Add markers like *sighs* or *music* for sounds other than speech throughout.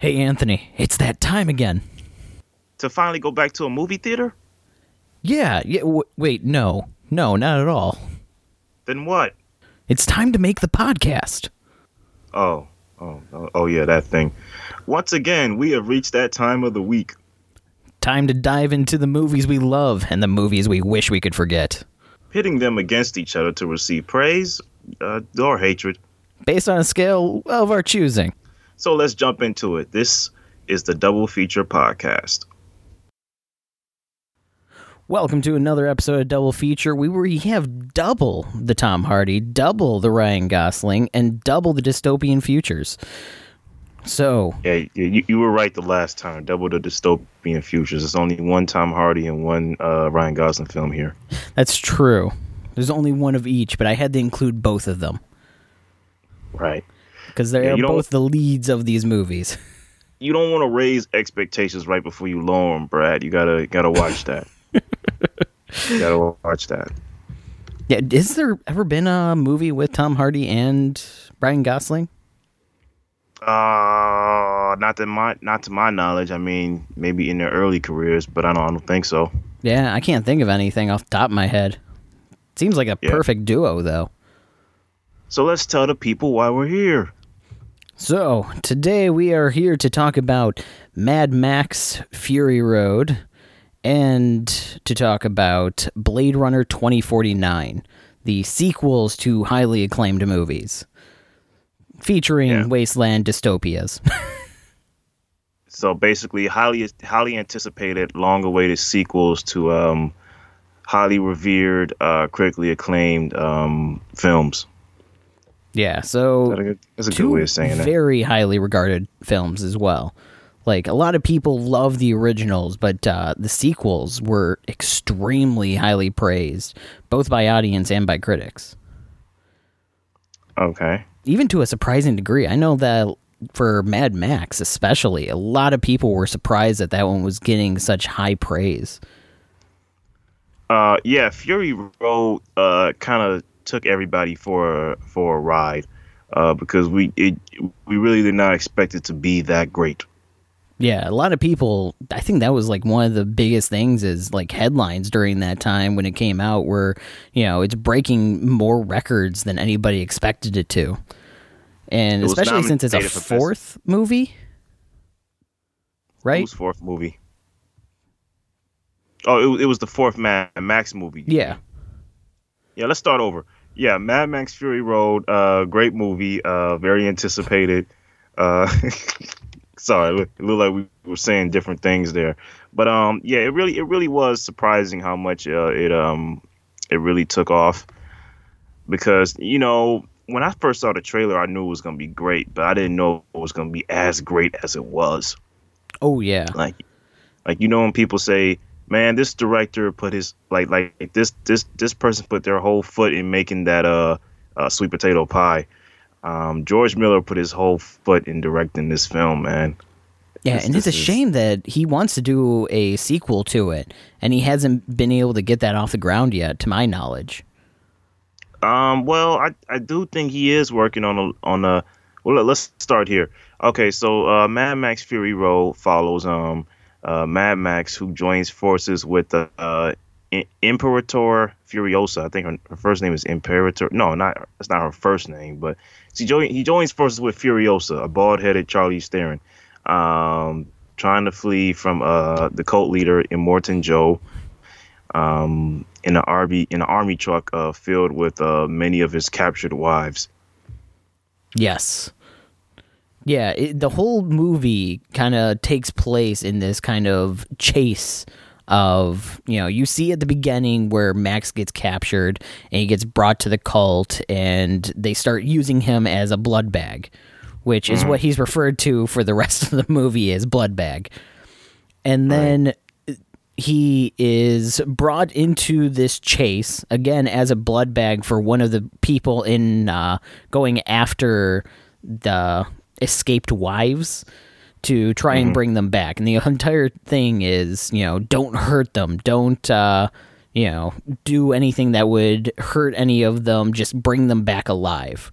Hey, Anthony, it's that time again. To finally go back to a movie theater? Yeah, yeah. W- wait, no, no, not at all. Then what? It's time to make the podcast. Oh, oh, oh, oh yeah, that thing. Once again, we have reached that time of the week. Time to dive into the movies we love and the movies we wish we could forget. Pitting them against each other to receive praise uh, or hatred. Based on a scale of our choosing. So let's jump into it. This is the Double Feature Podcast. Welcome to another episode of Double Feature. We we have double the Tom Hardy, double the Ryan Gosling, and double the dystopian futures. So Yeah, you, you were right the last time. Double the dystopian futures. It's only one Tom Hardy and one uh, Ryan Gosling film here. that's true. There's only one of each, but I had to include both of them Right. Because they Yeah, are both the leads of these movies. *laughs* You don't want to raise expectations right before you lower them, Brad. You gotta gotta watch that. *laughs* you gotta watch that. Yeah, is there ever been a movie with Tom Hardy and Ryan Gosling? Uh, not to my not to my knowledge. I mean, maybe in their early careers, but I don't, I don't think so. Yeah, I can't think of anything off the top of my head. Seems like a Yeah. perfect duo, though. So let's tell the people why we're here. So, today we are here to talk about Mad Max Fury Road and to talk about Blade Runner 2049, the sequels to highly acclaimed movies featuring Yeah. wasteland dystopias. *laughs* So basically, highly highly anticipated, long-awaited sequels to um, highly revered, uh, critically acclaimed um, films. Yeah, so that a good- That's a good way of saying that. very highly regarded films as well. Like a lot of people love the originals, but uh, the sequels were extremely highly praised, both by audience and by critics. Okay. Even to a surprising degree. I know that for Mad Max, especially, a lot of people were surprised that that one was getting such high praise. Uh, yeah, Fury Road uh, kind of took everybody for a, for a ride uh, because we it, we really did not expect it to be that great. Yeah, a lot of people. I think that was like one of the biggest things is like headlines during that time when it came out, where you know it's breaking more records than anybody expected it to, and It especially since it's a nominated for Best- fourth movie, right? Whose fourth movie? Oh, it, was- it was the fourth Mad Max movie. Yeah, Yeah, let's start over. Yeah, Mad Max Fury Road, uh, great movie, uh, very anticipated. Uh, *laughs* sorry, it look- it looked like we were saying different things there, but um, yeah, it really, it really was surprising how much uh, it um, it really took off because you know when I first saw the trailer, I knew it was gonna be great, but I didn't know it was gonna be as great as it was. oh yeah, Like, like you know when people say, "Man, this director put his like like this this this person put their whole foot in making that uh, uh sweet potato pie." Um, George Miller put his whole foot in directing this film, man. yeah, This- and it's a is- shame that he wants to do a sequel to it, and he hasn't been able to get that off the ground yet, to my knowledge. Um, well, I I do think he is working on a on a. Well, let- let's start here. Okay, so uh, Mad Max Fury Road follows um uh, Mad Max who joins forces with uh, uh Imperator Furiosa. I think her, her first name is Imperator. No, not that's not her first name, but she he joins forces with Furiosa, a bald-headed Charlize Theron, um, trying to flee from uh the cult leader Immortan Joe um, in an army in an army truck uh, filled with uh, many of his captured wives. Yes. Yeah, it, the whole movie kind of takes place in this kind of chase of, you know, you see at the beginning where Max gets captured and he gets brought to the cult and they start using him as a blood bag, which is what he's referred to for the *laughs* rest of the movie as blood bag. And then he is brought into this chase again as a blood bag for one of the people in uh, going after the escaped wives to try and bring them back. And the *laughs* entire thing is, you know, don't hurt them, don't uh, you know, do anything that would hurt any of them, just bring them back alive.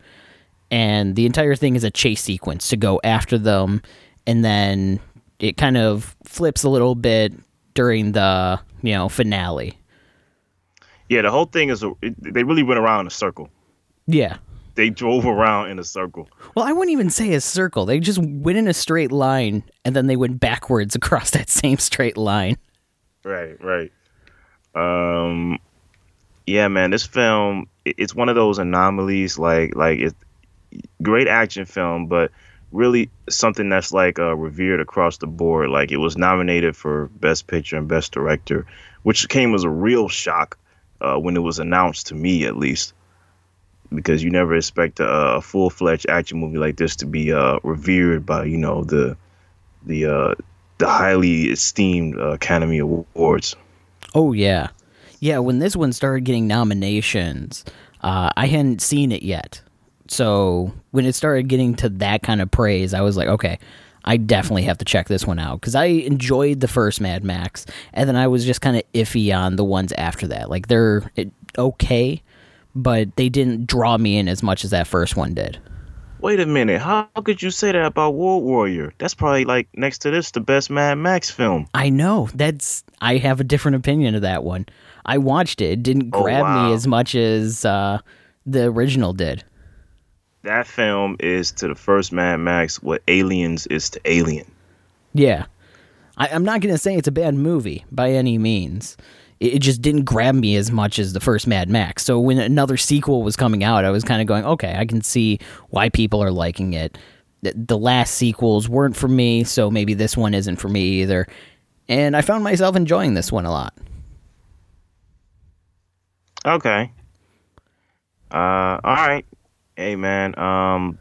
And the entire thing is a chase sequence to go after them and then it kind of flips a little bit during the you know finale. Yeah, the whole thing is they really went around in a circle. Yeah. They drove around in a circle. Well, I wouldn't even say a circle. They just went in a straight line and then they went backwards *laughs* across that same straight line. Right, right. Um, yeah, man, this film it's one of those anomalies. Like, like it great action film, but really something that's like uh, revered across the board. Like, it was nominated for Best Picture and Best Director, which came as a real shock uh, when it was announced to me, at least, because you never expect a, a full fledged action movie like this to be uh, revered by you know the the uh, the highly esteemed uh, Academy Awards. Oh yeah, yeah. When this one started getting nominations, uh, I hadn't seen it yet. So when it started getting to that kind of praise, I was like, okay, I definitely have to check this one out because I enjoyed the first Mad Max, and then I was just kind of iffy on the ones after that. Like they're okay, but they didn't draw me in as much as that first one did. Wait a minute, how could you say that about Road Warrior? That's probably like next to this the best Mad Max film. I know that's I have a different opinion of that one. I watched it; it didn't grab oh, wow. me as much as uh, the original did that film is to the first Mad Max what Aliens is to Alien. Yeah. I, am not going to say it's a bad movie by any means. It, just didn't grab me as much as the first Mad Max. So when another sequel was coming out, I was kind of going, okay, I can see why people are liking it. The, the last sequels weren't for me, so maybe this one isn't for me either. And I found myself enjoying this one a lot. Okay. Uh, all right hey man, um,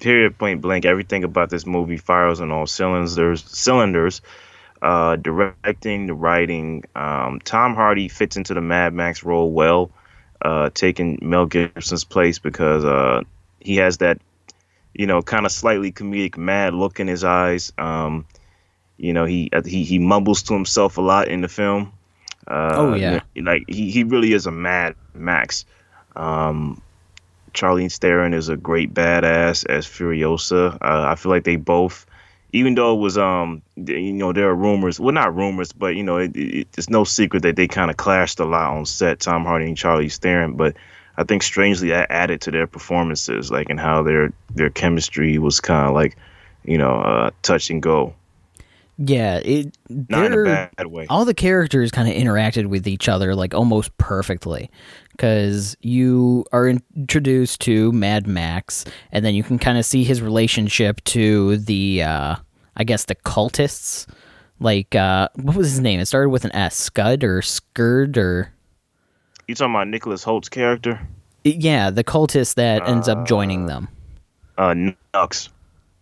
period point blank, everything about this movie fires on all cylinders. Cylinders. Uh, directing, the writing. Um, Tom Hardy fits into the Mad Max role well, uh, taking Mel Gibson's place because uh, he has that, you know, kind of slightly comedic mad look in his eyes. Um, you know, he he he mumbles to himself a lot in the film. Uh, oh yeah, like he he really is a Mad Max. Um, Charlize Theron is a great badass as Furiosa. Uh, I feel like they both, even though it was um, you know, there are rumors. Well, not rumors, but you know, it, it, it's no secret that they kind of clashed a lot on set. Tom Hardy and Charlize Theron, but I think strangely that added to their performances, like and how their their chemistry was kind of like, you know, uh, touch and go. Yeah, it not in a bad way. All the characters kind of interacted with each other like almost perfectly because you are introduced to Mad Max, and then you can kind of see his relationship to the, uh, I guess, the cultists. Like, uh, what was his name? It started with an S, Scud or Skurd or. You talking about Nicholas Hoult's character? Yeah, the cultist that ends up joining uh, them. Uh, Nux.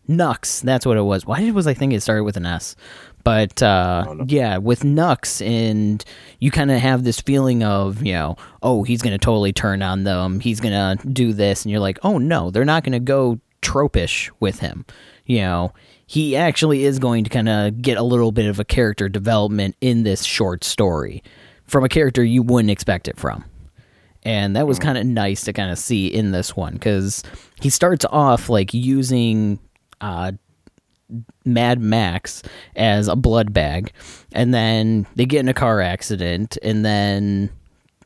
Nux, that's what it was. Why did was I think it started with an S? But uh, yeah, with Nux, and you kind of have this feeling of, you know, oh, he's going to totally turn on them. He's going to do this. And you're like, oh, no, they're not going to go tropish with him. You know, he actually is going to kind of get a little bit of a character development in this short story from a character you wouldn't expect it from. And that was mm. kind of nice to kind of see in this one because he starts off like using uh, Mad Max as a blood bag, and then they get in a car accident, and then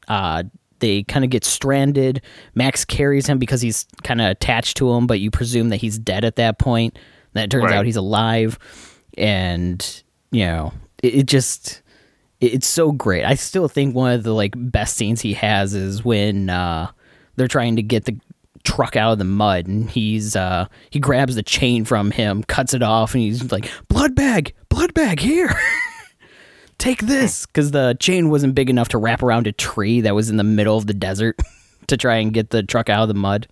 uh, they kind of get stranded. Max carries him because he's kind of attached to him, but you presume that he's dead at that point. Then it turns right. out he's alive, and you know it, it just it's so great. I still think one of the like best scenes he has is when uh, they're trying to get the truck out of the mud and he's uh he grabs the chain from him cuts it off and he's like blood bag blood bag here *laughs* take this because the chain wasn't big enough to wrap around a tree that was in the middle of the desert *laughs* to try and get the truck out of the mud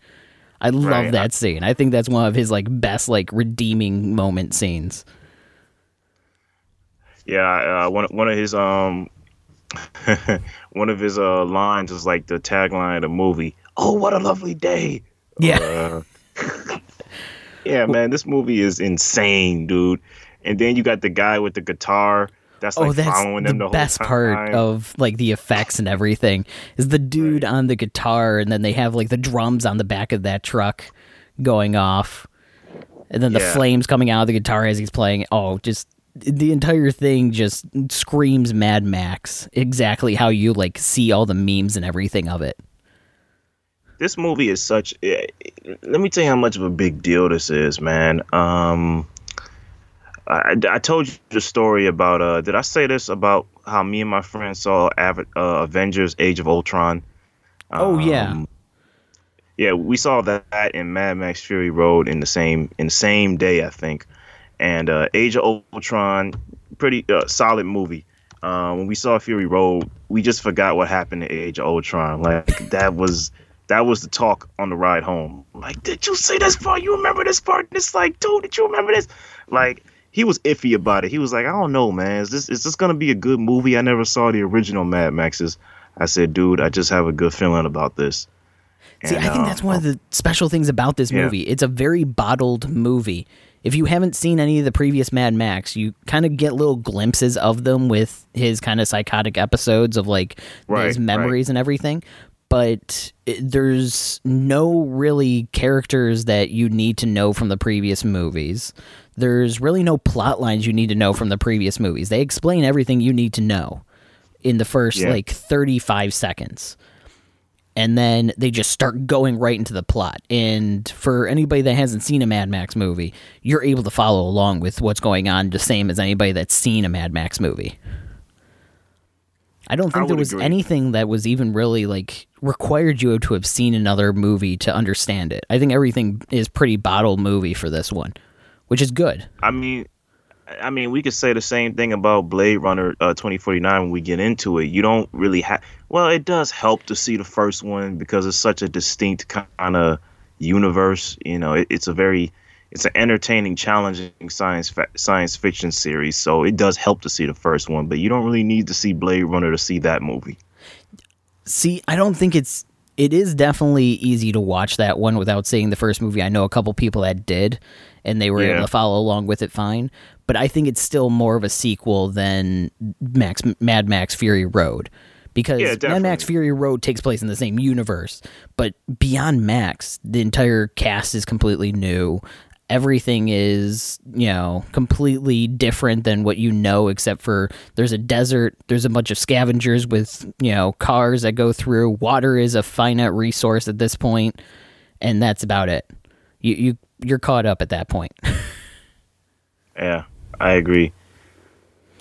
i love right. that scene i think that's one of his like best like redeeming moment scenes yeah uh, one, one of his um *laughs* one of his uh lines is like the tagline of the movie oh, what a lovely day. Yeah. Uh, *laughs* yeah, man, this movie is insane, dude. And then you got the guy with the guitar. That's like oh, that's following them the, the best time. part of like the effects and everything is the dude right. on the guitar, and then they have like the drums on the back of that truck going off. and then the Yeah. flames coming out of the guitar as he's playing. Oh, just the entire thing just screams Mad Max. Exactly how you like see all the memes and everything of it. this movie is such eh, let me tell you how much of a big deal this is man um I, I told you the story about uh did i say this about how me and my friend saw Ava- uh, avengers age of ultron Oh, yeah. Um, yeah we saw that in mad max fury road in the same in the same day i think and uh age of ultron pretty uh, solid movie um, when we saw Fury Road, we just forgot what happened in Age of Ultron. Like that was that was the talk on the ride home. Like, did you see this part? You remember this part? And it's like, dude, did you remember this? Like, he was iffy about it. He was like, I don't know, man. Is this is this gonna be a good movie? I never saw the original Mad Maxes. I said, dude, I just have a good feeling about this. See, And, I think uh, that's one of the special things about this Yeah. movie. It's a very bottled movie. If you haven't seen any of the previous Mad Max, you kind of get little glimpses of them with his kind of psychotic episodes of like Right, his memories and everything. But there's no really characters that you need to know from the previous movies. There's really no plot lines you need to know from the previous movies. They explain everything you need to know in the first Yeah. like 35 seconds and then they just start going right into the plot. And for anybody that hasn't seen a Mad Max movie, you're able to follow along with what's going on the same as anybody that's seen a Mad Max movie. I don't I think there was agree. anything that was even really like required you to have seen another movie to understand it. I think everything is pretty bottle movie for this one, which is good. I mean, I mean, we could say the same thing about Blade Runner uh, 2049 when we get into it. You don't really have. Well, it does help to see the first one because it's such a distinct kind of universe. You know, it, it's a very, it's an entertaining, challenging science fa- science fiction series. So it does help to see the first one, but you don't really need to see Blade Runner to see that movie. See, I don't think it's it is definitely easy to watch that one without seeing the first movie. I know a couple people that did and they were Yeah. able to follow along with it fine, but I think it's still more of a sequel than Max Mad Max Fury Road. Because Yeah, Mad Max. Fury Road takes place in the same universe, but beyond Max, the entire cast is completely new. Everything is, you know, completely different than what you know, except for there's a desert, there's a bunch of scavengers with, you know, cars that go through. Water is a finite resource at this point, and that's about it. You you you're caught up at that point. *laughs* Yeah, I agree.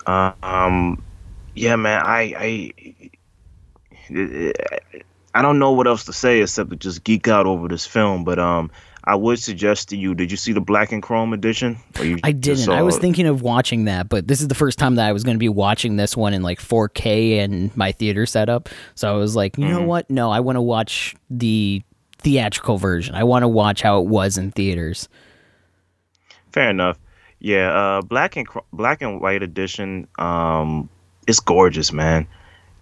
Uh, um, yeah, man, I, I, I don't know what else to say except to just geek out over this film. But um, I would suggest to you, did you see the black and chrome edition? Or you I didn't. I was it? thinking of watching that, but this is the first time that I was going to be watching this one in like 4K and my theater setup. So I was like, you know what? No, I want to watch the theatrical version. I want to watch how it was in theaters. Fair enough. Yeah, uh, black and black and white edition. Um, it's gorgeous, man.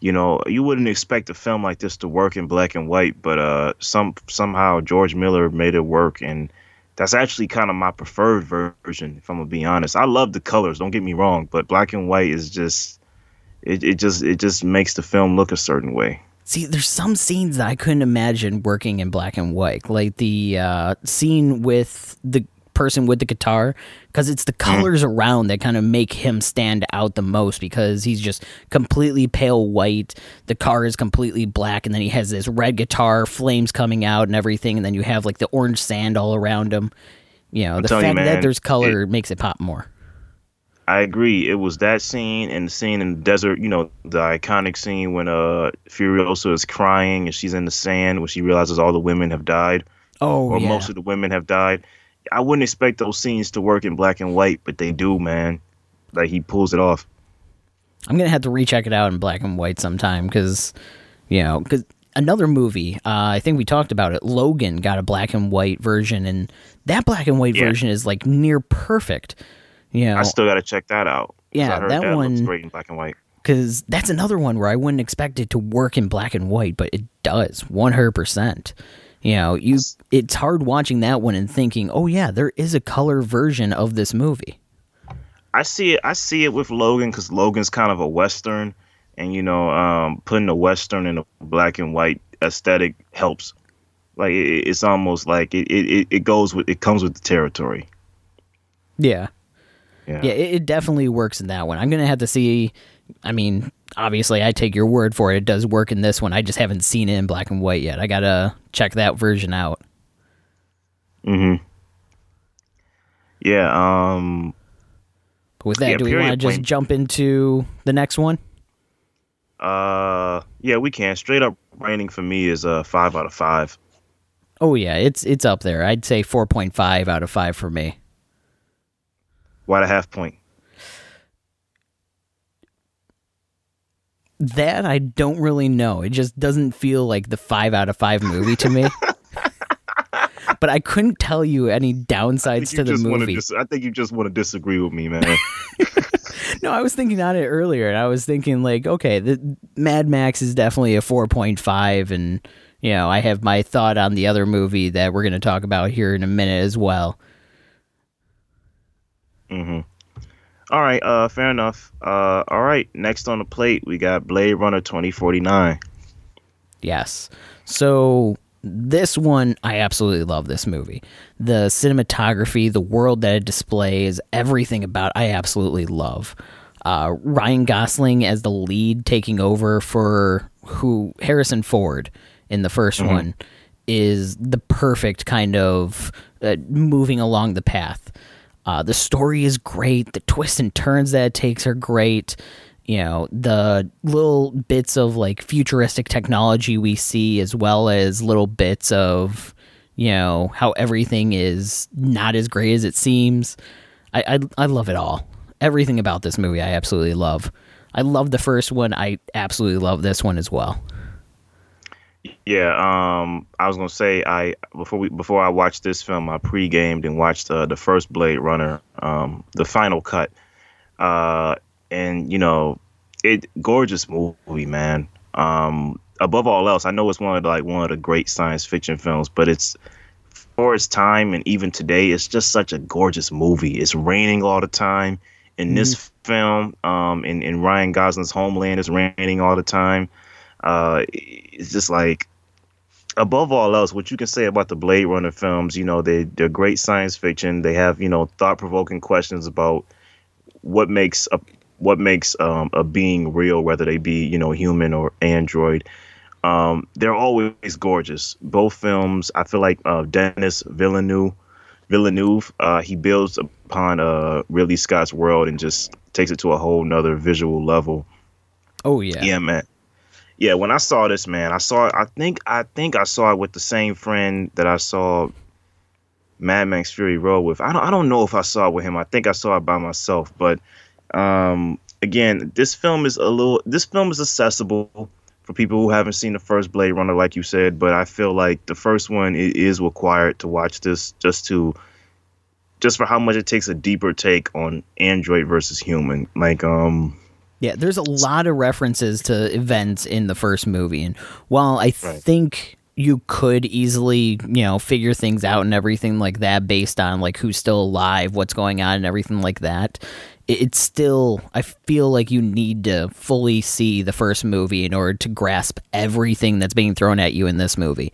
You know, you wouldn't expect a film like this to work in black and white, but uh, some somehow George Miller made it work, and that's actually kind of my preferred version. If I'm gonna be honest, I love the colors. Don't get me wrong, but black and white is just it, it just it just makes the film look a certain way. See, there's some scenes that I couldn't imagine working in black and white, like the uh, scene with the person with the guitar, because it's the colors around that kind of make him stand out the most. Because he's just completely pale white, the car is completely black, and then he has this red guitar, flames coming out, and everything, and then you have like the orange sand all around him. You know, the telling you, fact that there's color makes it pop more. I agree. It was that scene and the scene in the desert, you know, the iconic scene when uh Furiosa is crying and she's in the sand when she realizes all the women have died Oh, or yeah. most of the women have died. I wouldn't expect those scenes to work in black and white, but they do, man. Like he pulls it off. I'm gonna have to recheck it out in black and white sometime because, you know, because another movie, uh, I think we talked about it. Logan got a black and white version, and that black and white Yeah. version is like near perfect. Know, I still got to check that out. Yeah, that that, looks one- great in black and white. because that's another one where I wouldn't expect it to work in black and white, but it does, one hundred percent. You know, you it's hard watching that one and thinking, oh yeah, there is a color version of this movie. I see it. I see it with Logan because Logan's kind of a western, and you know, um, putting a western in a black and white aesthetic helps. Like it, it's almost like it, it- it goes with it comes with the territory. Yeah. Yeah. Yeah, it, it definitely works in that one. I'm gonna have to see. I mean, obviously, I take your word for it. It does work in this one. I just haven't seen it in black and white yet. I gotta check that version out. Mm-hmm. Yeah. Um. But with that, Yeah, do we want to just jump into the next one? Uh. Yeah, we can. Straight up rating for me is a five out of five. Oh yeah, it's it's up there. I'd say 4.5 out of five for me. Why the half point? That I don't really know. It just doesn't feel like the five out of five movie to me. *laughs* but I couldn't tell you any downsides think to the just want to. movie. Dis- I think you just want to disagree with me, man. *laughs* No, I was thinking on it earlier, and I was thinking like, okay, the Mad Max is definitely a four point five, and you know, I have my thought on the other movie that we're going to talk about here in a minute as well. Mm-hmm. All right. Uh. Fair enough. Uh. All right. Next on the plate, we got Blade Runner twenty forty nine. Yes. So this one, I absolutely love this movie. The cinematography, the world that it displays, everything about I absolutely love. Uh, Ryan Gosling as the lead taking over for who Harrison Ford in the 1st one is the perfect kind of uh, moving along the path. Uh, the story is great. The twists and turns that it takes are great. You know, the little bits of like futuristic technology we see, as well as little bits of, you know, how everything is not as great as it seems. I, I, I love it all. Everything about this movie, I absolutely love. I love the first one. I absolutely love this one as well. Yeah, um, I was gonna say I before we before I watched this film, I pre-gamed and watched uh, the first Blade Runner, um, the final cut, uh, and you know, it gorgeous movie, man. Um, above all else, I know it's one of the, like one of the great science fiction films, but it's for its time and even today, it's just such a gorgeous movie. It's raining all the time. In this film, um, in, in Ryan Gosling's Homeland, it's raining all the time. Uh, it's just like above all else, what you can say about the Blade Runner films, you know, they they're great science fiction. They have you know thought provoking questions about what makes a what makes um, a being real, whether they be you know human or android. Um, they're always gorgeous. Both films, I feel like uh, Denis Villeneuve, Villeneuve, uh, he builds upon uh, Ridley Scott's world and just takes it to a whole nother visual level. Oh yeah. Yeah, man. Yeah, when I saw this, man, I saw. I think I think I saw it with the same friend that I saw Mad Max Fury Road with. I don't. I don't know if I saw it with him. I think I saw it by myself. But um, again, this film is a little. This film is accessible for people who haven't seen the first Blade Runner, like you said. But I feel like the first one is required to watch this just to. Just for how much it takes a deeper take on android versus human, like um, Yeah, there's a lot of references to events in the first movie, and while I Right. think you could easily, you know, figure things out and everything like that based on like who's still alive, what's going on, and everything like that, it's still. I feel like you need to fully see the first movie in order to grasp everything that's being thrown at you in this movie,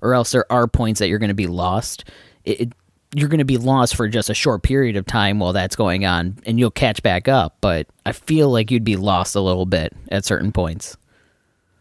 or else there are points that you're going to be lost. It, it you're going to be lost for just a short period of time while that's going on and you'll catch back up but i feel like you'd be lost a little bit at certain points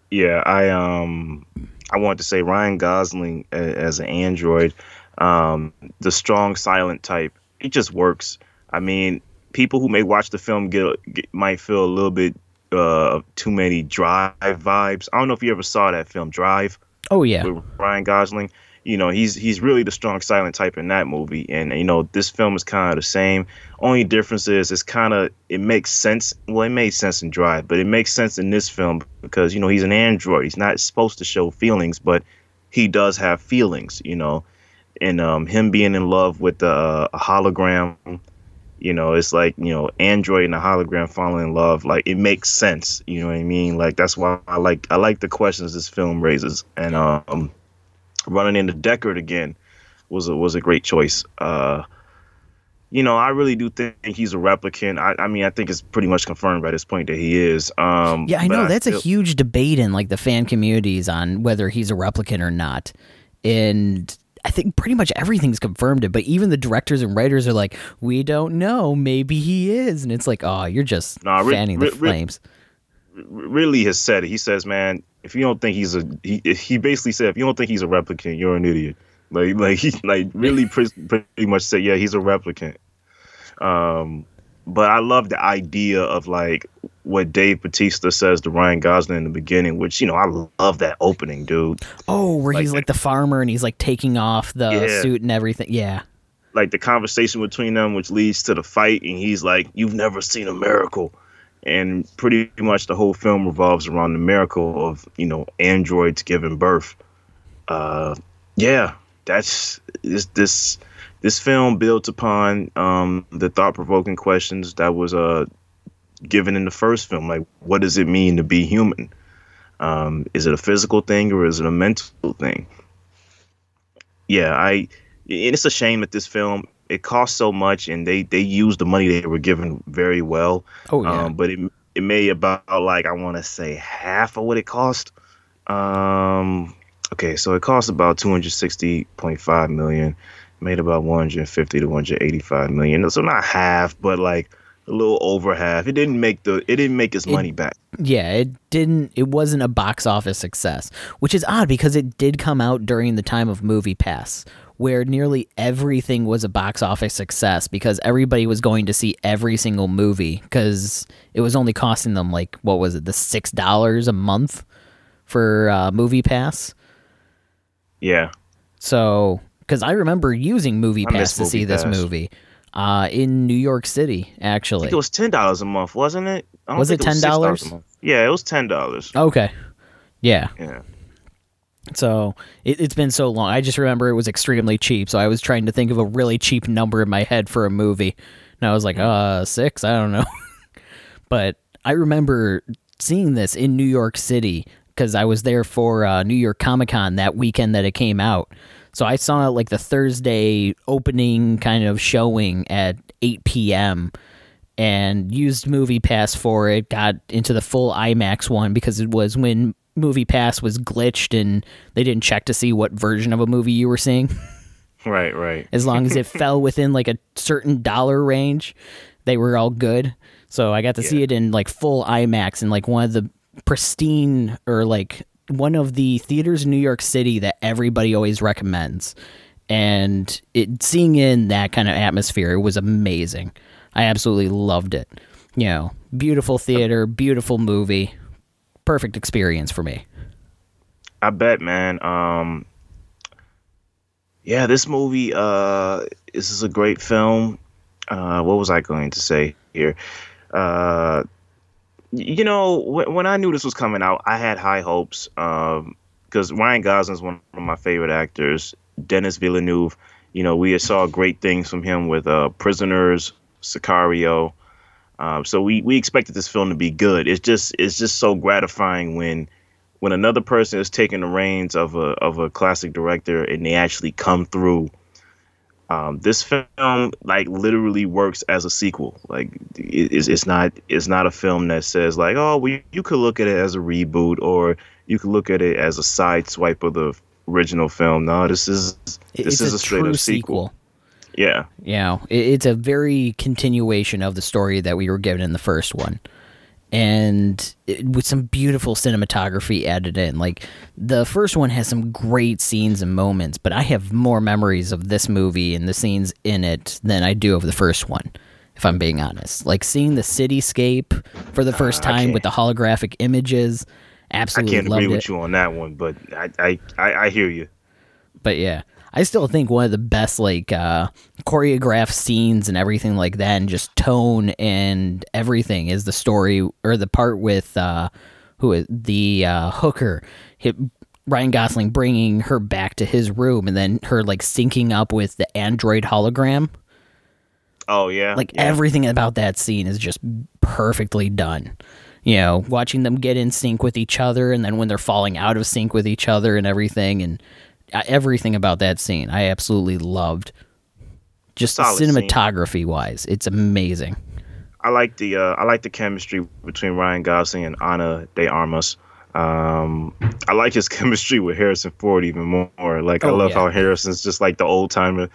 Yeah, I um I wanted to say Ryan Gosling as an android, um, the strong silent type. It just works. I mean, people who may watch the film get, get might feel a little bit uh too many Drive vibes. I don't know if you ever saw that film Drive oh yeah with Ryan Gosling. You know, he's he's really the strong silent type in that movie, and you know this film is kind of the same. Only difference is it's kind of it makes sense. Well, it made sense in Drive, but it makes sense in this film because you know he's an android. He's not supposed to show feelings, but he does have feelings. You know, and um, him being in love with uh, a hologram. You know, it's like you know, android and a hologram falling in love. Like it makes sense. You know what I mean? Like that's why I like I like the questions this film raises, and um, running into Deckard again was a was a great choice. Uh, you know, I really do think he's a replicant. I, I mean, I think it's pretty much confirmed by this point that he is. Um, yeah i know that's feel- a huge debate in like the fan communities on whether he's a replicant or not and I think pretty much everything's confirmed it, but even the directors and writers are like, we don't know, maybe he is, and it's like, oh, you're just Nah, fanning the Rid- Rid- flames. Really has said it. He says, "Man, if you don't think he's a," he he basically said, "If you don't think he's a replicant, you're an idiot." Like *laughs* like he like really *laughs* pretty, pretty much said, "Yeah, he's a replicant." Um, but I love the idea of like what Dave Batista says to Ryan Gosling in the beginning, which you know I love that opening, dude. Oh, where like he's like the farmer and he's like taking off the Yeah. suit and everything. Yeah. like the conversation between them, which leads to the fight, and he's like, "You've never seen a miracle," and pretty much the whole film revolves around the miracle of you know androids giving birth. Uh, yeah, that's this this this film built upon um, the thought provoking questions that was uh given in the first film. Like, what does it mean to be human? Um, is it a physical thing or is it a mental thing? Yeah, I it's a shame that this film it cost so much and they they used the money they were given very well Oh yeah. um, but it it made about like i want to say half of what it cost um okay so it cost about 260.5 million made about 150 to 185 million so not half but like a little over half it didn't make the it didn't make its money back Yeah, it didn't. It wasn't a box office success, which is odd because it did come out during the time of MoviePass, where nearly everything was a box office success because everybody was going to see every single movie because it was only costing them like what was it, the six dollars a month for uh, MoviePass. yeah So, because I remember using Movie I Pass to see Movie this movie uh, in New York City, i actually. think it was $10 a month wasn't it I don't Was it $10? yeah it was $10 Okay. Yeah. yeah So it, it's been so long. I just remember it was extremely cheap. So I was trying to think of a really cheap number in my head for a movie. And I was like, uh, six? I don't know. *laughs* but I remember seeing this in New York City because I was there for uh, New York Comic Con that weekend that it came out. So I saw like the Thursday opening kind of showing at 8 p.m. and used MoviePass for it. Got into the full IMAX one because it was when MoviePass was glitched and they didn't check to see what version of a movie you were seeing. *laughs* right right As long as it *laughs* fell within like a certain dollar range, they were all good. So I got to see it in like full IMAX in like one of the pristine or like one of the theaters in New York City that everybody always recommends. And it seeing in that kind of atmosphere, it was amazing. I absolutely loved it. You know, beautiful theater, beautiful movie, perfect experience for me. I bet, man. Um, yeah, this movie. Uh, this is a great film. Uh, what was I going to say here? Uh, you know, when, when I knew this was coming out, I had high hopes. Um, because Ryan Gosling's one of my favorite actors. Denis Villeneuve. You know, we saw great things from him with uh, Prisoners, Sicario. Um, so we we expected this film to be good. It's just it's just so gratifying when when another person is taking the reins of a of a classic director and they actually come through. Um, this film like literally works as a sequel. Like it, it's, it's not it's not a film that says like oh well, you could look at it as a reboot or you could look at it as a side swipe of the original film. No, this is this it's is a, a, straight true up sequel. Yeah, You know, it, it's a very continuation of the story that we were given in the first one. And it, with some beautiful cinematography added in. Like, the first one has some great scenes and moments, but I have more memories of this movie and the scenes in it than I do of the first one, if I'm being honest. Like, seeing the cityscape for the first Uh, time with the holographic images, absolutely. I can't agree it. with you on that one, but I I, I, I hear you. but yeah i still think one of the best like uh choreographed scenes and everything like that and just tone and everything is the story or the part with uh who is the uh hooker hit ryan gosling bringing her back to his room and then her like syncing up with the android hologram. Oh yeah, like yeah. everything about that scene is just perfectly done. You know watching them get in sync with each other and then when they're falling out of sync with each other and everything and everything about that scene i absolutely loved just Solid scene. cinematography wise it's amazing I like the uh, I like the chemistry between Ryan Gosling and Ana de Armas. Um, I like his *laughs* chemistry with Harrison Ford even more. Like I Oh, love yeah. how Harrison's just like the old timer,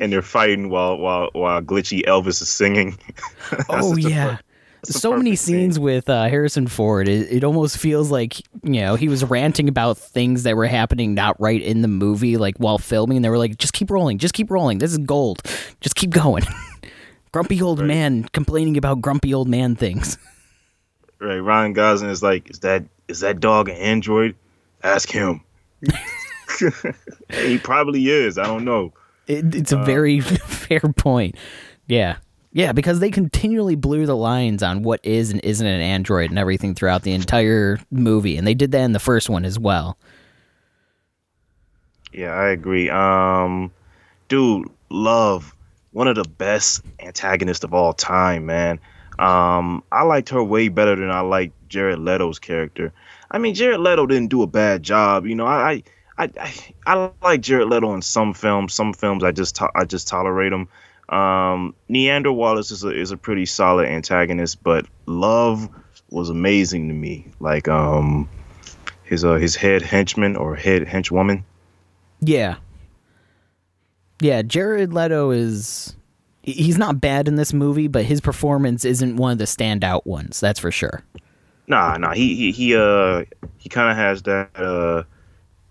and they're fighting while while while glitchy Elvis is singing. *laughs* Oh yeah. fun- that's a so many scene. scenes with uh, Harrison Ford. It, it almost feels like you know he was ranting about things that were happening not right in the movie, like while filming. And they were like, "Just keep rolling, just keep rolling. This is gold. Just keep going." *laughs* grumpy old Right. man complaining about grumpy old man things. *laughs* Right, Ryan Gosling is like, is that is that dog an android? Ask him. *laughs* he probably is. I don't know. It, it's a very fair point. Yeah. Yeah, because they continually blew the lines on what is and isn't an android and everything throughout the entire movie, and they did that in the first one as well. Yeah, I agree. Um, dude, Love, one of the best antagonists of all time, man. Um, I liked her way better than I liked Jared Leto's character. I mean, Jared Leto didn't do a bad job. You know, I, I, I, I like Jared Leto in some films. Some films I just, to- I just tolerate him. Um, Niander Wallace is a is a pretty solid antagonist, but Love was amazing to me. Like, um, his uh his head henchman or head henchwoman. Yeah. Yeah, Jared Leto is he's not bad in this movie, but his performance isn't one of the standout ones, that's for sure. Nah, nah. He he he uh he kind of has that uh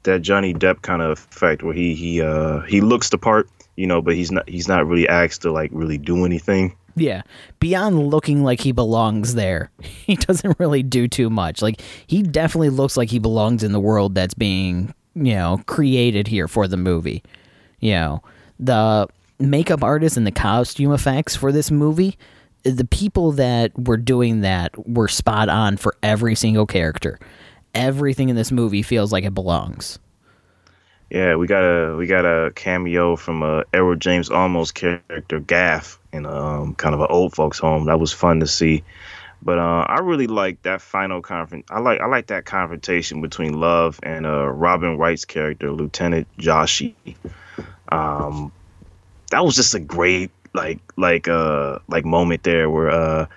that Johnny Depp kind of effect where he he uh he looks the part, you know, but he's not he's not really asked to like really do anything. Yeah. Beyond looking like he belongs there, *laughs* he doesn't really do too much. Like he definitely looks like he belongs in the world that's being, you know, created here for the movie. You know, the makeup artists and the costume effects for this movie, the people that were doing that were spot on for every single character. Everything in this movie feels like it belongs. Yeah, we got a we got a cameo from uh, Edward James Olmos character Gaff in um kind of an old folks home. That was fun to see. But uh, I really like that final conference. I like I like that confrontation between Love and uh, Robin Wright's character, Lieutenant Joshi. Um, that was just a great like like uh like moment there where uh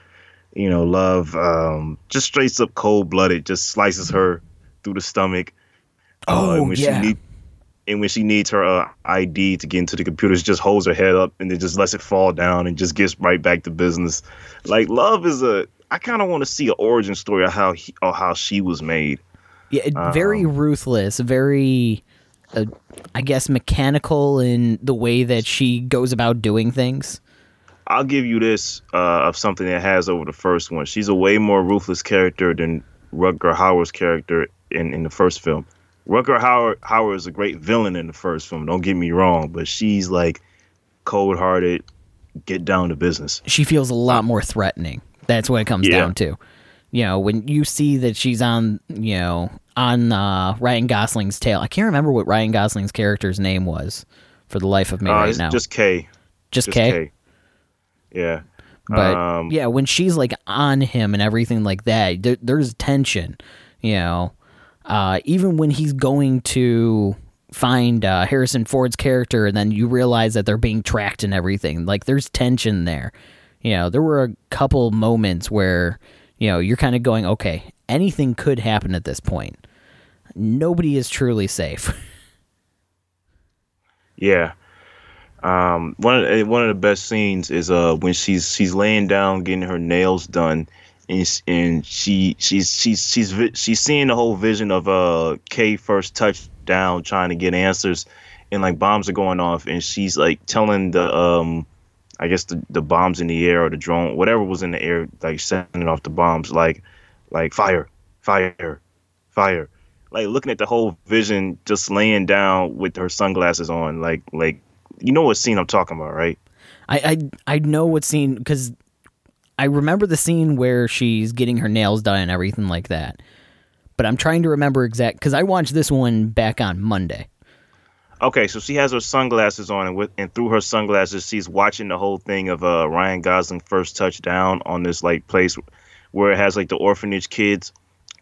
you know Love um just straight up cold blooded just slices her through the stomach. Uh, and when she need, and when she needs her uh, ID to get into the computer, she just holds her head up and then just lets it fall down and just gets right back to business. Like love is a. I kind of want to see an origin story of how he, or how she was made. Yeah, it- very ruthless, very, uh, I guess, mechanical in the way that she goes about doing things. I'll give you this uh, of something that has over the first one. She's a way more ruthless character than Rutger Hauer's character in, in the first film. Rutger Howard Howard is a great villain in the first film. Don't get me wrong, but she's like cold hearted, get down to business. She feels a lot more threatening. That's what it comes Yeah. down to. You know, when you see that she's on, you know, on uh, Ryan Gosling's tail. I can't remember what Ryan Gosling's character's name was for the life of me Uh, right now. just K. just Just K. K. Yeah. But Um, yeah, when she's like on him and everything like that, there, there's tension. You know, uh, even when he's going to find uh, Harrison Ford's character, and then you realize that they're being tracked and everything. Like there's tension there. You know, there were a couple moments where you know you're kind of going, okay, anything could happen at this point. Nobody is truly safe. *laughs* Yeah. Um, one of the, one of the best scenes is uh when she's she's laying down getting her nails done, and and she she's she's she's she's seeing the whole vision of uh Kay first touchdown trying to get answers, and like bombs are going off, and she's like telling the um I guess the the bombs in the air or the drone whatever was in the air like sending off the bombs like like fire fire fire. Like looking at the whole vision just laying down with her sunglasses on like like you know what scene i'm talking about right? I I, I know what scene because I remember the scene where she's getting her nails done and everything like that. But I'm trying to remember exact because I watched this one back on Monday. okay so she has her sunglasses on and with and through her sunglasses she's watching the whole thing of uh ryan gosling first touchdown on this like place where it has like the orphanage kids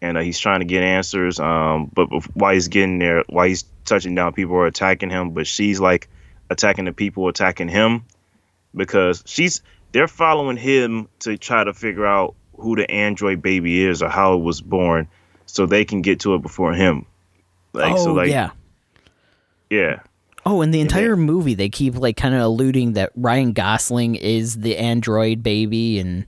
and uh, he's trying to get answers um but bef- while he's getting there while he's touching down people are attacking him but she's like attacking the people attacking him because she's they're following him to try to figure out who the android baby is or how it was born so they can get to it before him. Like oh, so like yeah. Yeah. Oh, in the entire movie they keep like kind of alluding that Ryan Gosling is the android baby and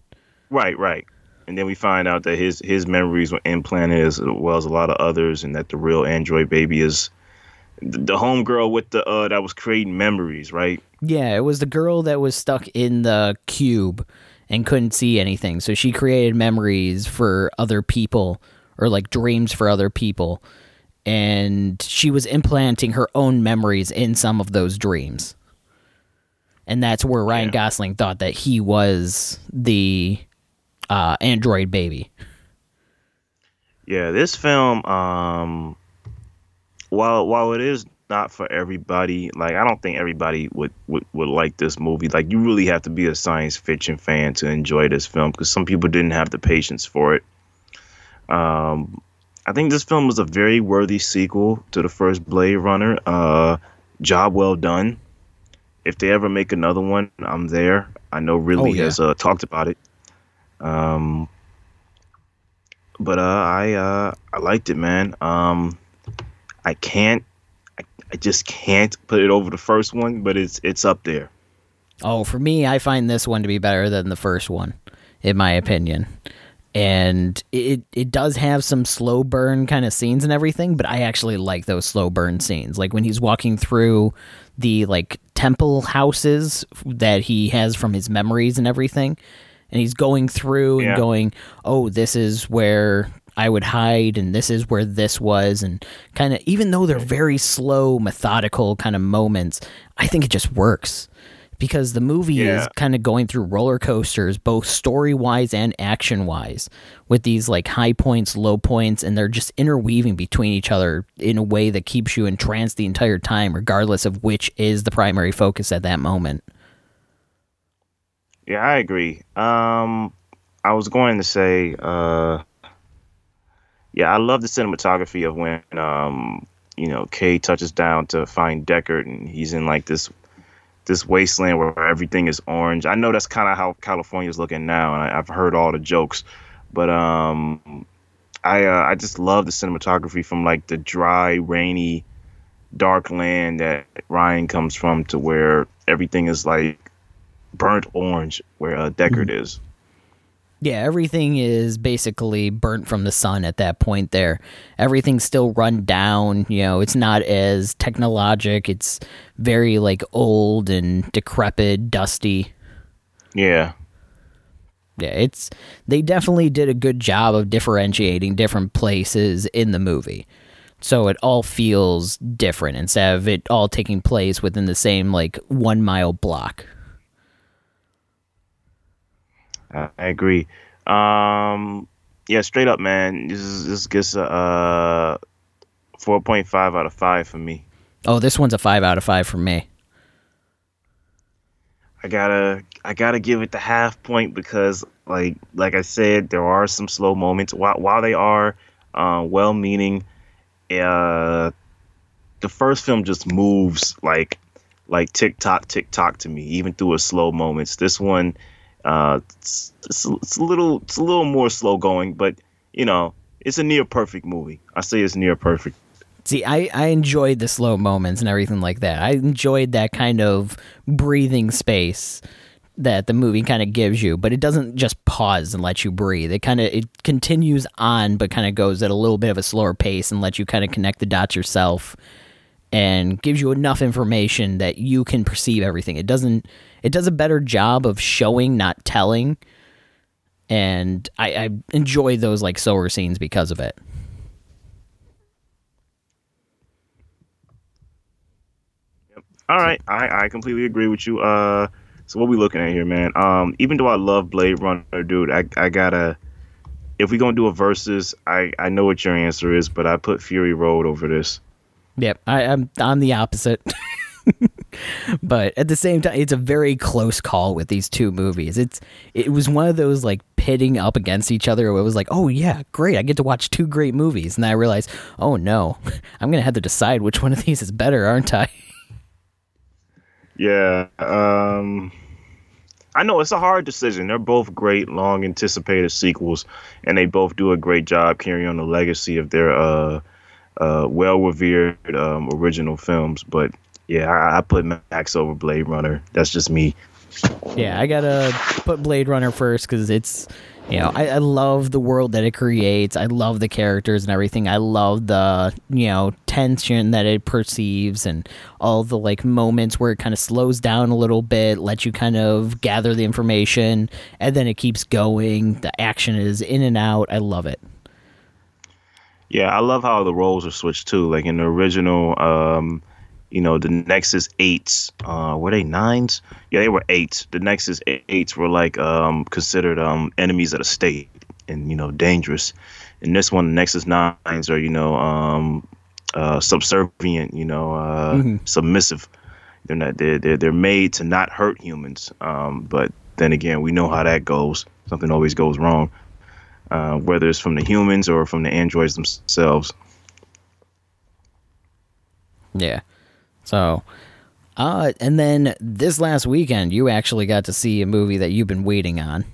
Right, right. And then we find out that his his memories were implanted as well as a lot of others and that the real android baby is the homegirl with the uh that was creating memories, right? Yeah, it was the girl that was stuck in the cube and couldn't see anything. So she created memories for other people or like dreams for other people. And she was implanting her own memories in some of those dreams. And that's where Ryan yeah. Gosling thought that he was the uh, android baby. Yeah, this film um while while it is not for everybody, like I don't think everybody would, would would like this movie. Like you really have to be a science fiction fan to enjoy this film because some people didn't have the patience for it. Um, I think this film was a very worthy sequel to the first Blade Runner. Uh, job well done. If they ever make another one, I'm there. I know Ridley oh, yeah. has uh, talked about it. Um, but uh, I uh, I liked it, man. Um, I can't. I, I just can't put it over the first one, but it's it's up there. Oh, for me, I find this one to be better than the first one, in my opinion. And it it does have some slow burn kind of scenes and everything, but I actually like those slow burn scenes. Like when he's walking through the like temple houses that he has from his memories and everything and he's going through yeah. and going, "Oh, this is where I would hide, and this is where this was, and kind of even though they're very slow, methodical kind of moments, I think it just works because the movie yeah. is kind of going through roller coasters, both story wise and action wise, with these like high points, low points, and they're just interweaving between each other in a way that keeps you entranced the entire time, regardless of which is the primary focus at that moment. Yeah, I agree. Um, I was going to say, uh, yeah, I love the cinematography of when um, you know Kay touches down to find Deckard, and he's in like this this wasteland where everything is orange. I know that's kind of how California's looking now, and I, have heard all the jokes, but um, I uh, I just love the cinematography from like the dry, rainy, dark land that Ryan comes from to where everything is like burnt orange, where uh, Deckard mm. is. Yeah, everything is basically burnt from the sun at that point there. Everything's still run down, you know, it's not as technologic. It's very like old and decrepit, dusty. Yeah. Yeah, it's they definitely did a good job of differentiating different places in the movie. So it all feels different instead of it all taking place within the same like 1 mile block. I agree. Um, yeah, straight up, man. This is this gets a uh, four point five out of five for me. Oh, this one's a five out of five for me. I gotta I gotta give it the half point because like like I said, there are some slow moments. While while they are uh, well meaning, uh, the first film just moves like like tick tock tick tock to me, even through its slow moments. This one uh, it's, it's, it's, a little it's a little more slow going, but you know it's a near perfect movie. I say it's near perfect. See, I, I enjoyed the slow moments and everything like that. I enjoyed that kind of breathing space that the movie kind of gives you, but it doesn't just pause and let you breathe. It kind of it continues on, but kind of goes at a little bit of a slower pace and lets you kind of connect the dots yourself and gives you enough information that you can perceive everything. It doesn't it does a better job of showing, not telling. And I, I enjoy those like slower scenes because of it. Yep. All right, I, I completely agree with you. Uh, so what we looking at here, man? Um, even though I love Blade Runner, dude, I I gotta. If we gonna do a versus, I I know what your answer is, but I put Fury Road over this. Yep, I, I'm I'm the opposite. *laughs* *laughs* but at the same time, it's a very close call with these two movies. It's it was one of those like pitting up against each other. Where it was like, oh yeah, great, I get to watch two great movies, and I realized, oh no, *laughs* I'm gonna have to decide which one of these is better, aren't I? *laughs* Yeah. Um. I know it's a hard decision. They're both great, long anticipated sequels, and they both do a great job carrying on the legacy of their uh, uh, well revered um, original films. But yeah, I, I put Max over Blade Runner. That's just me. Yeah, I gotta put Blade Runner first because it's, you know, I, I love the world that it creates. I love the characters and everything. I love the, you know, tension that it perceives and all the like moments where it kind of slows down a little bit, lets you kind of gather the information, and then it keeps going. The action is in and out. I love it. Yeah, I love how the roles are switched too. Like in the original, um, you know, the Nexus eights, uh, were they nines? Yeah, they were eights. The Nexus eights were like um, considered um, enemies of the state and you know dangerous. And this one, the Nexus nines are you know um, uh, subservient, you know, uh, mm-hmm. submissive. They're not they're, they're they're made to not hurt humans. Um, but then again, we know how that goes. Something always goes wrong, uh, whether it's from the humans or from the androids themselves. Yeah. So, uh, and then this last weekend, you actually got to see a movie that you've been waiting on.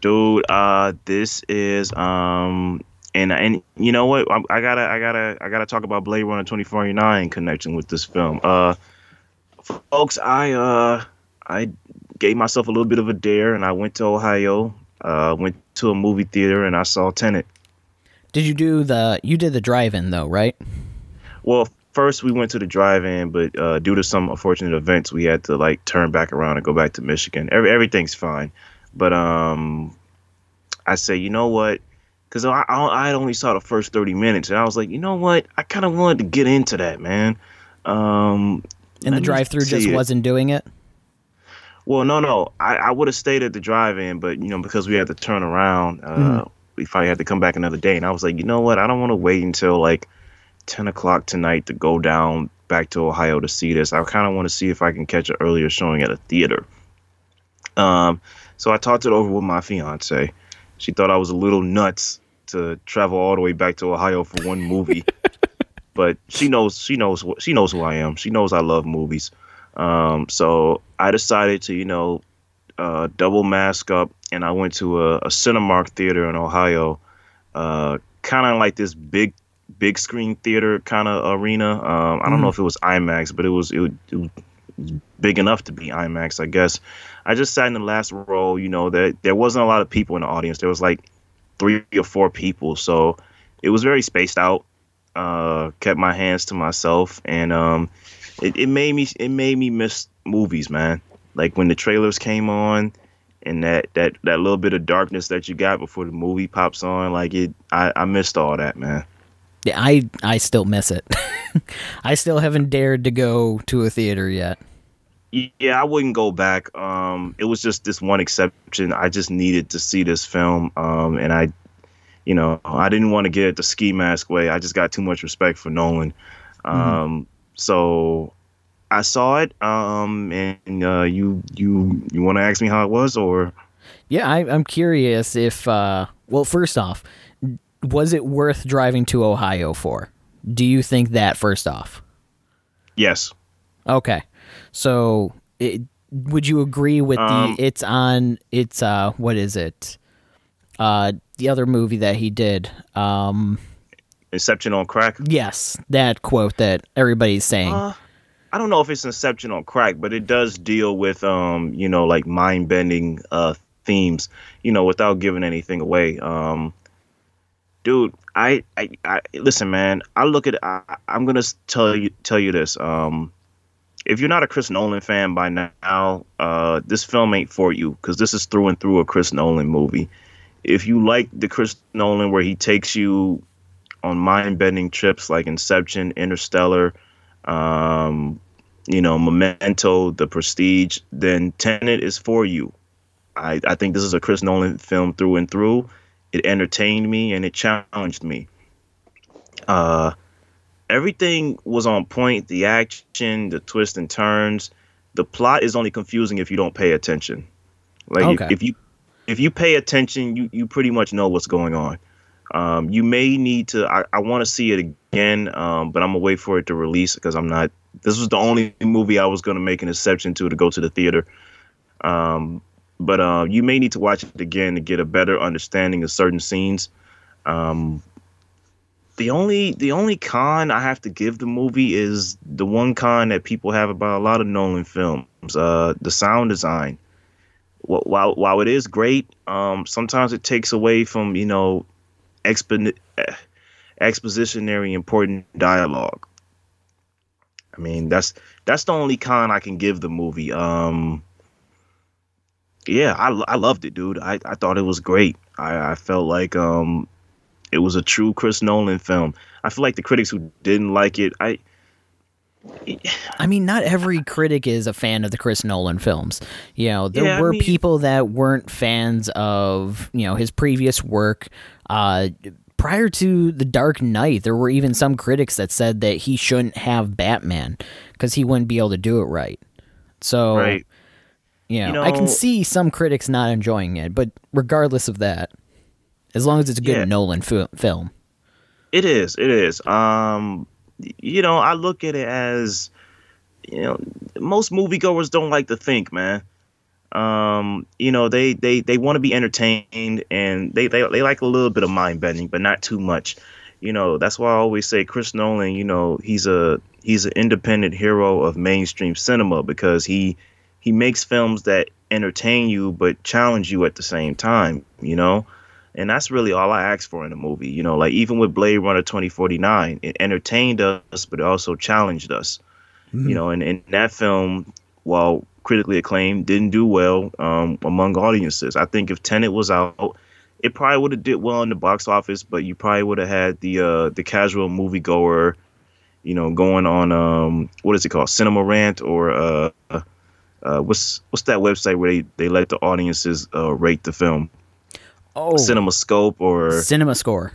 Dude, uh, this is um, and and you know what? I, I gotta I gotta I gotta talk about Blade Runner twenty forty nine connection with this film. Uh, folks, I uh I gave myself a little bit of a dare, and I went to Ohio. Uh, went to a movie theater, and I saw Tenet. Did you do the? You did the drive-in though, right? Well, first we went to the drive-in, but uh, due to some unfortunate events, we had to like turn back around and go back to Michigan. Every, everything's fine, but um, I say, you know what? Because I, I, I only saw the first thirty minutes, and I was like, you know what? I kind of wanted to get into that, man. Um, and the drive-through just it. wasn't doing it. Well, no, no. I, I would have stayed at the drive-in, but you know, because we had to turn around, uh, mm. we finally had to come back another day. And I was like, you know what? I don't want to wait until like 10 o'clock tonight to go down back to Ohio to see this. I kind of want to see if I can catch an earlier showing at a theater. Um, so I talked it over with my fiance. She thought I was a little nuts to travel all the way back to Ohio for one movie. *laughs* but she knows she knows she knows who I am. She knows I love movies. Um, so I decided to, you know, uh, double mask up and I went to a, a Cinemark theater in Ohio, uh, kind of like this big big screen theater kind of arena. Um, I don't mm. know if it was IMAX, but it was, it, it was big enough to be IMAX, I guess. I just sat in the last row. You know that there wasn't a lot of people in the audience. There was like three or four people, so it was very spaced out. Uh, kept my hands to myself, and um, it, it made me it made me miss movies, man. Like when the trailers came on, and that that that little bit of darkness that you got before the movie pops on, like it, I, I missed all that, man. Yeah, I I still miss it. *laughs* I still haven't dared to go to a theater yet. Yeah, I wouldn't go back. Um, it was just this one exception. I just needed to see this film, um, and I, you know, I didn't want to get it the ski mask way. I just got too much respect for Nolan. Mm-hmm. Um, mm-hmm. So I saw it. Um, and uh, you you you want to ask me how it was, or? Yeah, I, I'm curious if. Uh, well, first off, was it worth driving to Ohio for? Do you think that first off? Yes. Okay. So, it, would you agree with um, the it's on it's uh what is it? Uh the other movie that he did. Um Inception on crack? Yes, that quote that everybody's saying. Uh, I don't know if it's Inception on crack, but it does deal with um, you know, like mind-bending uh themes, you know, without giving anything away. Um dude, I, I, I listen, man. I look at. I, am gonna tell you tell you this. Um, if you're not a Chris Nolan fan by now, uh, this film ain't for you because this is through and through a Chris Nolan movie. If you like the Chris Nolan where he takes you on mind-bending trips like Inception, Interstellar, um, you know, Memento, The Prestige, then Tenet is for you. I, I think this is a Chris Nolan film through and through it entertained me and it challenged me. Uh, everything was on point. The action, the twists and turns. The plot is only confusing if you don't pay attention. Like okay. if, if, you if you pay attention, you you pretty much know what's going on. Um, you may need to. I, I want to see it again, um, but I'm gonna wait for it to release because I'm not. This was the only movie I was gonna make an exception to to go to the theater. Um, but uh, you may need to watch it again to get a better understanding of certain scenes. Um, the only the only con I have to give the movie is the one con that people have about a lot of Nolan films, uh, the sound design. While while it is great, um, sometimes it takes away from you know expo- expositionary important dialogue. I mean that's that's the only con I can give the movie. Um, yeah, I, I loved it, dude. I, I thought it was great. I, I felt like um it was a true Chris Nolan film. I feel like the critics who didn't like it, I. *sighs* I mean, not every critic is a fan of the Chris Nolan films. You know, there Yeah, I were mean- people that weren't fans of you know his previous work. Uh, prior to The Dark Knight, there were even some critics that said that he shouldn't have Batman because he wouldn't be able to do it right. So, Right. You know, I can see some critics not enjoying it, but regardless of that, as long as it's a good Yeah. Nolan fi- film. It is. It is. Um, you know, I look at it as, you know, most moviegoers don't like to think, man. Um, you know, they they they want to be entertained and they, they they like a little bit of mind bending, but not too much. You know, that's why I always say Chris Nolan. You know, he's a he's an independent hero of mainstream cinema because he he makes films that entertain you but challenge you at the same time. You know and that's really all I asked for in a movie. You know, like even with Blade Runner 2049, it entertained us, but it also challenged us. You know, and in that film, while critically acclaimed, didn't do well um, among audiences. I think if Tenet was out, it probably would have did well in the box office, but you probably would have had the uh, the casual moviegoer, you know, going on um, what is it called, Cinema Rant or uh, uh, what's what's that website where they, they let the audiences uh, rate the film? Oh, Cinema Scope or Cinema Score.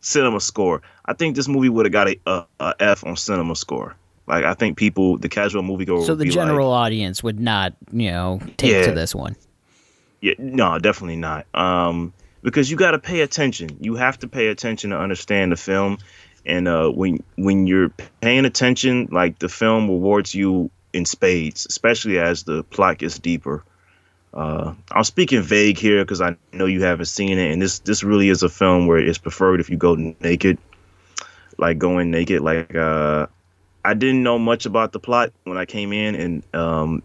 Cinema Score. I think this movie would have got a, a, a F on Cinema Score. Like I think people, the casual moviegoer, So would the general like, audience would not, you know, take Yeah. to this one. yeah, no, definitely not. Um, because you got to pay attention. You have to pay attention to understand the film, and uh, when when you're paying attention, like the film rewards you in spades, especially as the plot gets deeper. Uh, I'm speaking vague here because I know you haven't seen it, and this this really is a film where it's preferred if you go naked, like going naked. Like uh, I didn't know much about the plot when I came in, and um,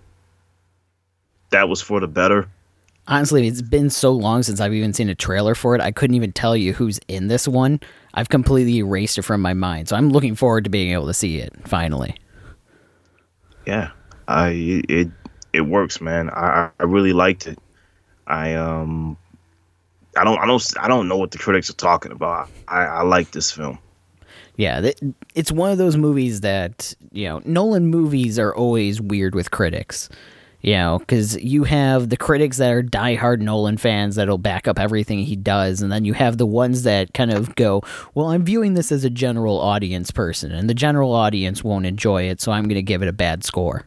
that was for the better. Honestly, it's been so long since I've even seen a trailer for it. I couldn't even tell you who's in this one. I've completely erased it from my mind. So I'm looking forward to being able to see it finally. Yeah. I it it works man. I i really liked it. I um i don't i don't i don't know what the critics are talking about. I i like this film. Yeah, it's one of those movies that, you know, Nolan movies are always weird with critics. You know, because you have the critics that are diehard Nolan fans that'll back up everything he does, and then you have the ones that kind of go, Well, I'm viewing this as a general audience person, and the general audience won't enjoy it, so I'm going to give it a bad score.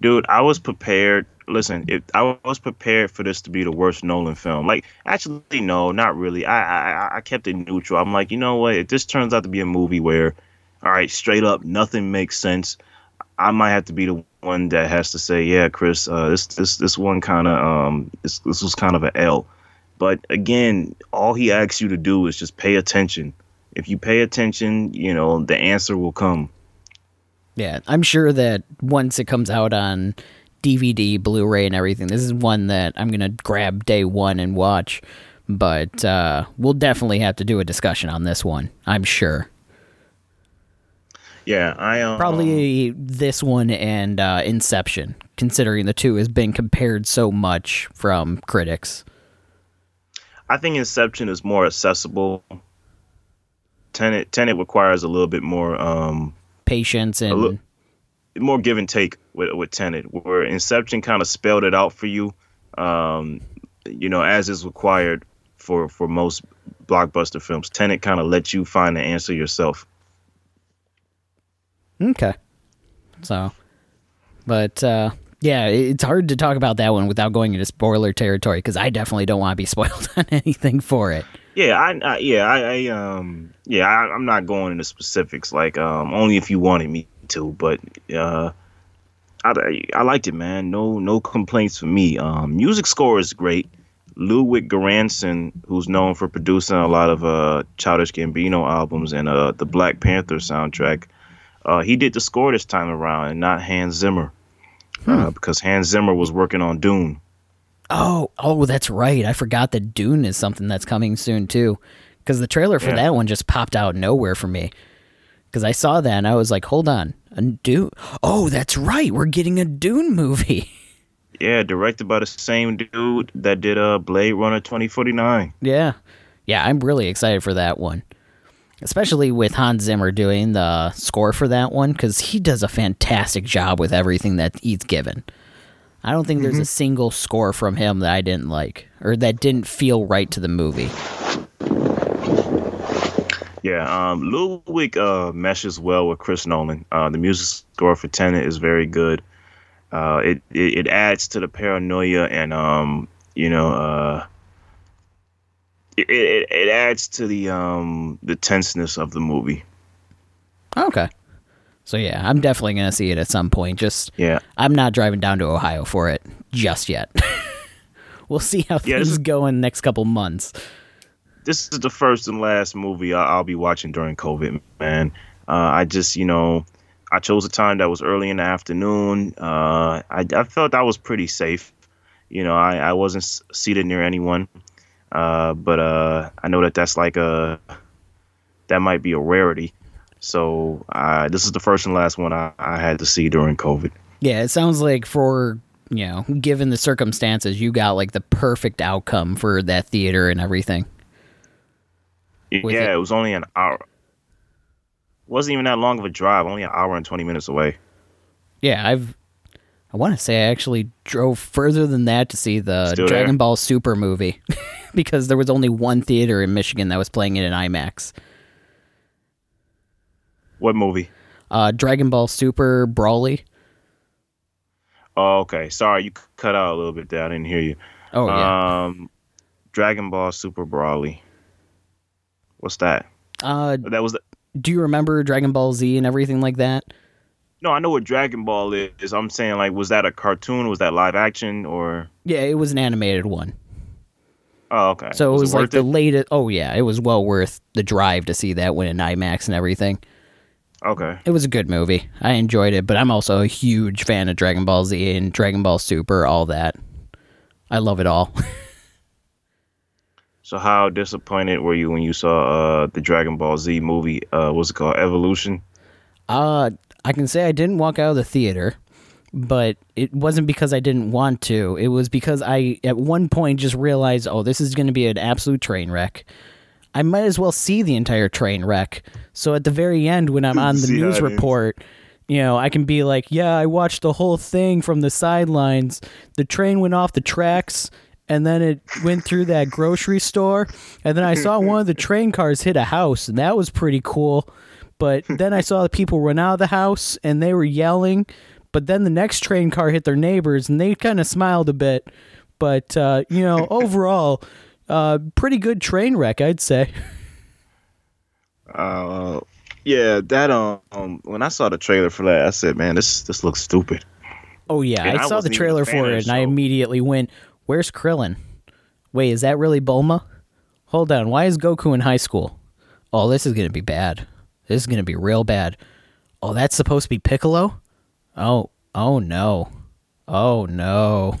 dude i was prepared listen if i was prepared for this to be the worst nolan film. Like actually no not really. I i i kept it neutral. I'm like you know what? If this turns out to be a movie where all right straight up nothing makes sense i might have to be the one that has to say yeah chris uh this this this one kind of um this, this was kind of an l but again all he asks you to do is just pay attention if you pay attention you know the answer will come Yeah, I'm sure that once it comes out on DVD, Blu-ray, and everything, this is one that I'm gonna grab day one and watch. But uh, we'll definitely have to do a discussion on this one. I'm sure. Yeah i um, Probably this one and uh, Inception, considering the two has been compared so much from critics. I think Inception is more accessible. Tenet Tenet requires a little bit more um Patience and look- more give and take with with Tenet, where Inception kind of spelled it out for you, um, you know, as is required for for most blockbuster films. Tenet kind of lets you find the answer yourself. Okay. So, but uh, yeah, it's hard to talk about that one without going into spoiler territory because I definitely don't want to be *laughs* spoiled on anything for it. Yeah, I, I yeah, I, I um yeah, I, I'm not going into specifics like um only if you wanted me to, but uh I, I liked it, man. No no complaints for me. Um, music score is great. Ludwig Göransson, who's known for producing a lot of uh, Childish Gambino albums and uh, the Black Panther soundtrack, uh, he did the score this time around, and not Hans Zimmer, uh, because Hans Zimmer was working on Dune. Oh, oh, that's right. I forgot that Dune is something that's coming soon too, because the trailer for Yeah. that one just popped out of nowhere for me. Because I saw that and I was like, hold on, a Dune. Oh, that's right. We're getting a Dune movie. *laughs* Yeah, directed by the same dude that did uh, Blade Runner 2049. yeah, yeah. I'm really excited for that one, especially with Hans Zimmer doing the score for that one because he does a fantastic job with everything that he's given. I don't think there's a single score from him that I didn't like or that didn't feel right to the movie. Yeah, um, Ludwig uh, meshes well with Chris Nolan. Uh, the music score for Tenet is very good. Uh, it, it it adds to the paranoia and um, you know uh, it, it it adds to the um the tenseness of the movie. Okay. So yeah, I'm definitely gonna see it at some point. Just Yeah, I'm not driving down to Ohio for it just yet. *laughs* we'll see how Yeah, things go in the next couple months. this is the first and last movie I'll be watching during COVID, man. Uh, I just, you know, I chose a time that was early in the afternoon. Uh, I, I felt I was pretty safe. You know, I, I wasn't seated near anyone. Uh, but uh, I know that that's like a, that might be a rarity. So uh, this is the first and last one I, I had to see during COVID. Yeah, it sounds like for you know, given the circumstances, you got like the perfect outcome for that theater and everything. Yeah, it- it was only an hour. Wasn't even that long of a drive, only an hour and 20 minutes away. Yeah, I've I want to say I actually drove further than that to see the Still Dragon there? Ball Super movie *laughs* because there was only one theater in Michigan that was playing it in IMAX. What movie? Uh, Dragon Ball Super Broly. Oh, okay. Sorry, you cut out a little bit there. I didn't hear you. Oh yeah. Um, Dragon Ball Super Broly. What's that? Uh, That was the, do you remember Dragon Ball Z and everything like that? No. I know what Dragon Ball is. I'm saying like, was that a cartoon? Was that live action or? Yeah, it was an animated one. Oh, okay. So it was, like worth the it? latest. Oh yeah, it was well worth the drive to see that one in IMAX and everything. Okay. It was a good movie. I enjoyed it, but I'm also a huge fan of Dragon Ball Z and Dragon Ball Super, all that. I love it all. *laughs* So how disappointed were you when you saw uh the Dragon Ball Z movie? Uh, what's it called? Evolution. Uh, I can say I didn't walk out of the theater, but it wasn't because I didn't want to. It was because I, at one point, just realized, oh, this is going to be an absolute train wreck. I might as well see the entire train wreck. So at the very end, when I'm *laughs* on the See news report, you know, I can be like, yeah, I watched the whole thing from the sidelines. The train went off the tracks. And then it went through that grocery store, and then I saw one of the *laughs* train cars hit a house, and that was pretty cool. But *laughs* then I saw the people run out of the house and they were yelling. But then the next train car hit their neighbors and they kind of smiled a bit. But, uh, you know, *laughs* overall, uh, pretty good train wreck, I'd say. Uh, yeah, that um, when I saw the trailer for that, I said, man, this this looks stupid. Oh, yeah. I I saw the wasn't even a trailer for it and I immediately went, Where's Krillin? Wait, is that really Bulma? Hold on. Why is Goku in high school? Oh, this is going to be bad. This is going to be real bad. Oh, that's supposed to be Piccolo? Oh, oh no. Oh no.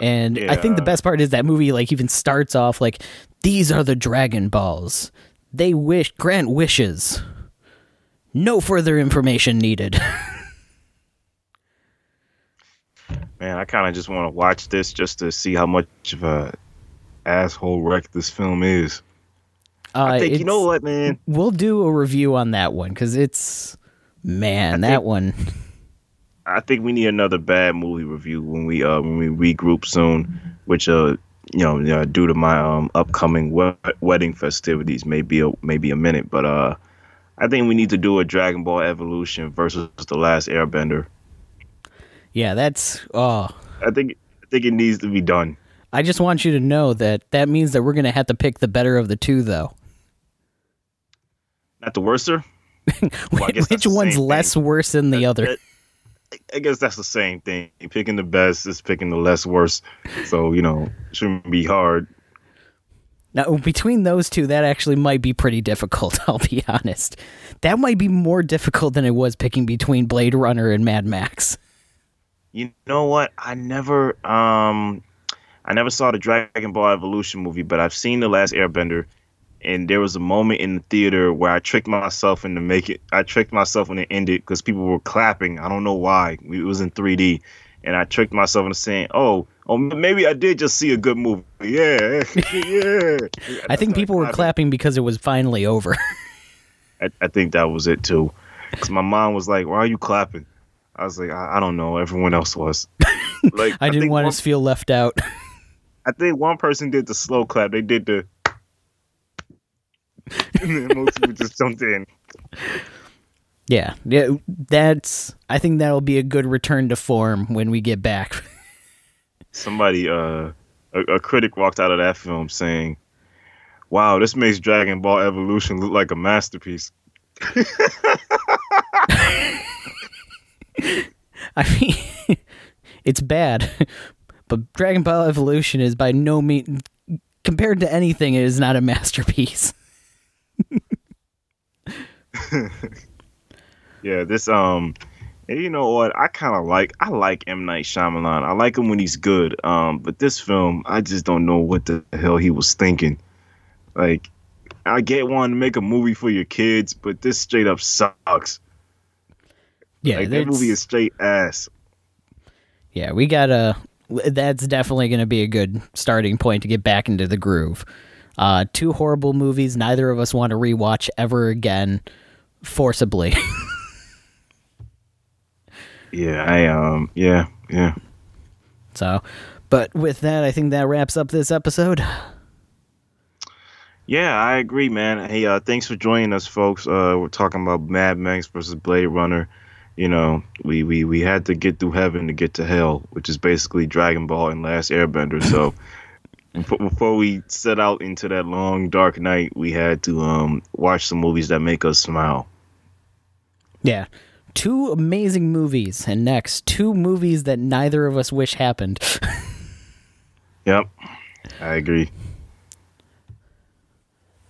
And I think the best part is that movie like even starts off like these are the Dragon Balls. They wish grant wishes. No further information needed. *laughs* Man, I kind of just want to watch this just to see how much of a asshole wreck this film is. Uh, I think you know what, man. We'll do a review on that one because it's man, that think- one. I think we need another bad movie review when we uh when we regroup soon, which uh you know uh, due to my um upcoming we- wedding festivities may be a maybe a minute, but uh I think we need to do a Dragon Ball Evolution versus the Last Airbender. Yeah, that's oh. I think I think it needs to be done. I just want you to know that that means that we're gonna have to pick the better of the two, though. Not the worster. *laughs* Well, I guess that's Which one's less thing. worse than the other? That- I guess that's the same thing. Picking the best is picking the less worse. So you know, shouldn't be hard. Now, between those two, that actually might be pretty difficult, *laughs* I'll be honest. That might be more difficult than it was picking between Blade Runner and Mad Max. You know what? I never um I never saw the Dragon Ball Evolution movie, but I've seen The Last Airbender and there was a moment in the theater where I tricked myself into make it I tricked myself when it ended because people were clapping. I don't know why. It was in 3D and I tricked myself into saying, "Oh, oh maybe I did just see a good movie." *laughs* Yeah. yeah. I think people were clapping because it was finally over. *laughs* I, I think that was it too. Cuz my mom was like, "Why are you clapping?" I was like, "I, I don't know. Everyone else was." *laughs* Like I didn't want one- to feel left out. I think one person did the slow clap. They did the. *laughs* and then most people just jumped in. yeah, yeah, that's. I think that'll be a good return to form when we get back. *laughs* Somebody, uh, a, a critic walked out of that film saying, "Wow, this makes Dragon Ball Evolution look like a masterpiece." *laughs* I mean, it's bad, but Dragon Ball Evolution is by no means compared to anything. It is not a masterpiece. *laughs* Yeah, this um, you know what? I kind of like I like M Night Shyamalan. I like him when he's good. Um, but this film, I just don't know what the hell he was thinking. Like, I get one to make a movie for your kids, but this straight up sucks. Yeah, like that movie is straight ass. Yeah, we gotta. That's definitely going to be a good starting point to get back into the groove. Uh, two horrible movies neither of us want to rewatch ever again, forcibly. *laughs* Yeah, I um, yeah, yeah. so, but with that, I think that wraps up this episode. Yeah, I agree, man. Hey, uh, thanks for joining us, folks. Uh, we're talking about Mad Max versus Blade Runner. You know, we, we, we had to get through heaven to get to hell, which is basically Dragon Ball and Last Airbender. So *laughs* before we set out into that long dark night, we had to um watch some movies that make us smile. Yeah, two amazing movies, and next two movies that neither of us wish happened. *laughs* Yep, I agree.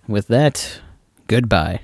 with that, goodbye.